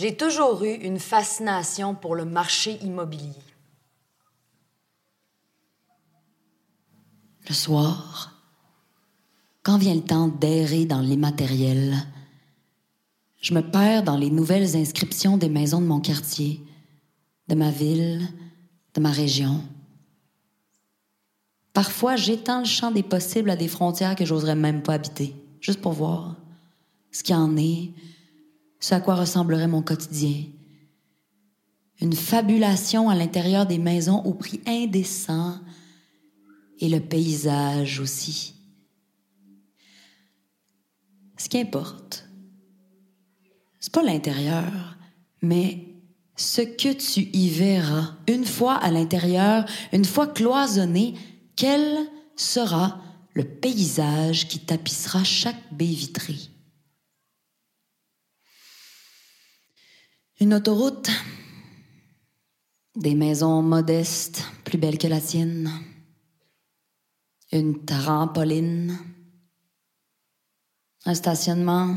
J'ai toujours eu une fascination pour le marché immobilier. Le soir, quand vient le temps d'errer dans l'immatériel, je me perds dans les nouvelles inscriptions des maisons de mon quartier, de ma ville, de ma région. Parfois, j'étends le champ des possibles à des frontières que j'oserais même pas habiter, juste pour voir ce qu'il en est, ce à quoi ressemblerait mon quotidien. Une fabulation à l'intérieur des maisons au prix indécent et le paysage aussi. Ce qui importe, c'est pas l'intérieur, mais ce que tu y verras une fois à l'intérieur, une fois cloisonné, quel sera le paysage qui tapissera chaque baie vitrée? Une autoroute, des maisons modestes, plus belles que la tienne, une trampoline, un stationnement,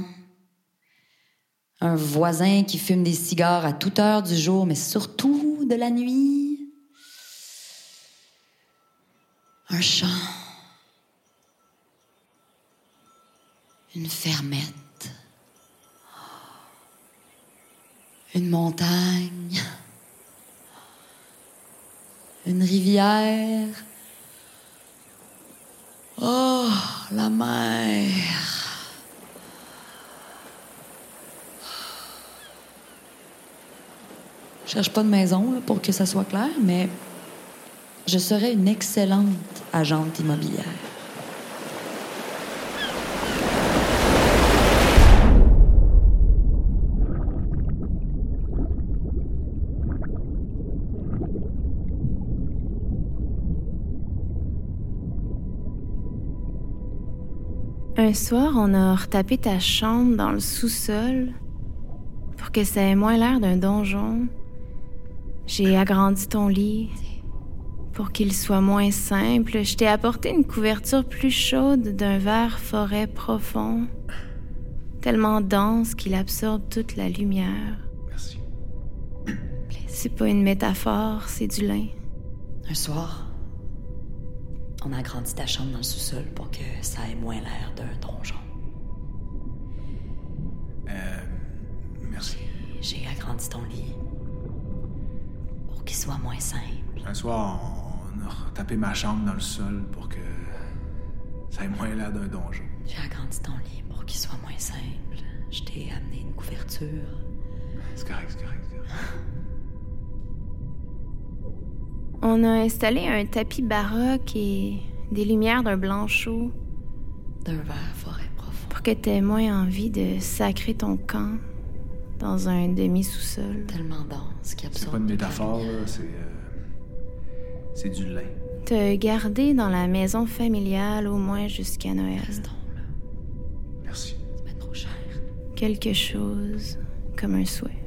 un voisin qui fume des cigares à toute heure du jour, mais surtout de la nuit, un champ, une fermette. Une montagne, une rivière. Oh, la mer. Je cherche pas de maison pour que ça soit clair, mais je serais une excellente agente immobilière. Un soir, on a retapé ta chambre dans le sous-sol pour que ça ait moins l'air d'un donjon. J'ai agrandi ton lit pour qu'il soit moins simple. Je t'ai apporté une couverture plus chaude d'un vert forêt profond, tellement dense qu'il absorbe toute la lumière. Merci. C'est pas une métaphore, c'est du lin. Un soir, on a agrandi ta chambre dans le sous-sol pour que ça ait moins l'air d'un donjon. Euh. Merci. J'ai agrandi ton lit pour qu'il soit moins simple. Un soir, on a retapé ma chambre dans le sol pour que ça ait moins l'air d'un donjon. J'ai agrandi ton lit pour qu'il soit moins simple. Je t'ai amené une couverture. C'est correct, c'est correct. c'est correct. On a installé un tapis baroque et des lumières d'un blanc chaud D'un vert forêt profond. pour que t'aies moins envie de sacrer ton camp dans un demi-sous-sol. Tellement dense qui C'est pas une métaphore, c'est. euh, C'est du lin. Te garder dans la maison familiale au moins jusqu'à Noël. Restons là. Merci. C'est pas trop cher. Quelque chose comme un souhait.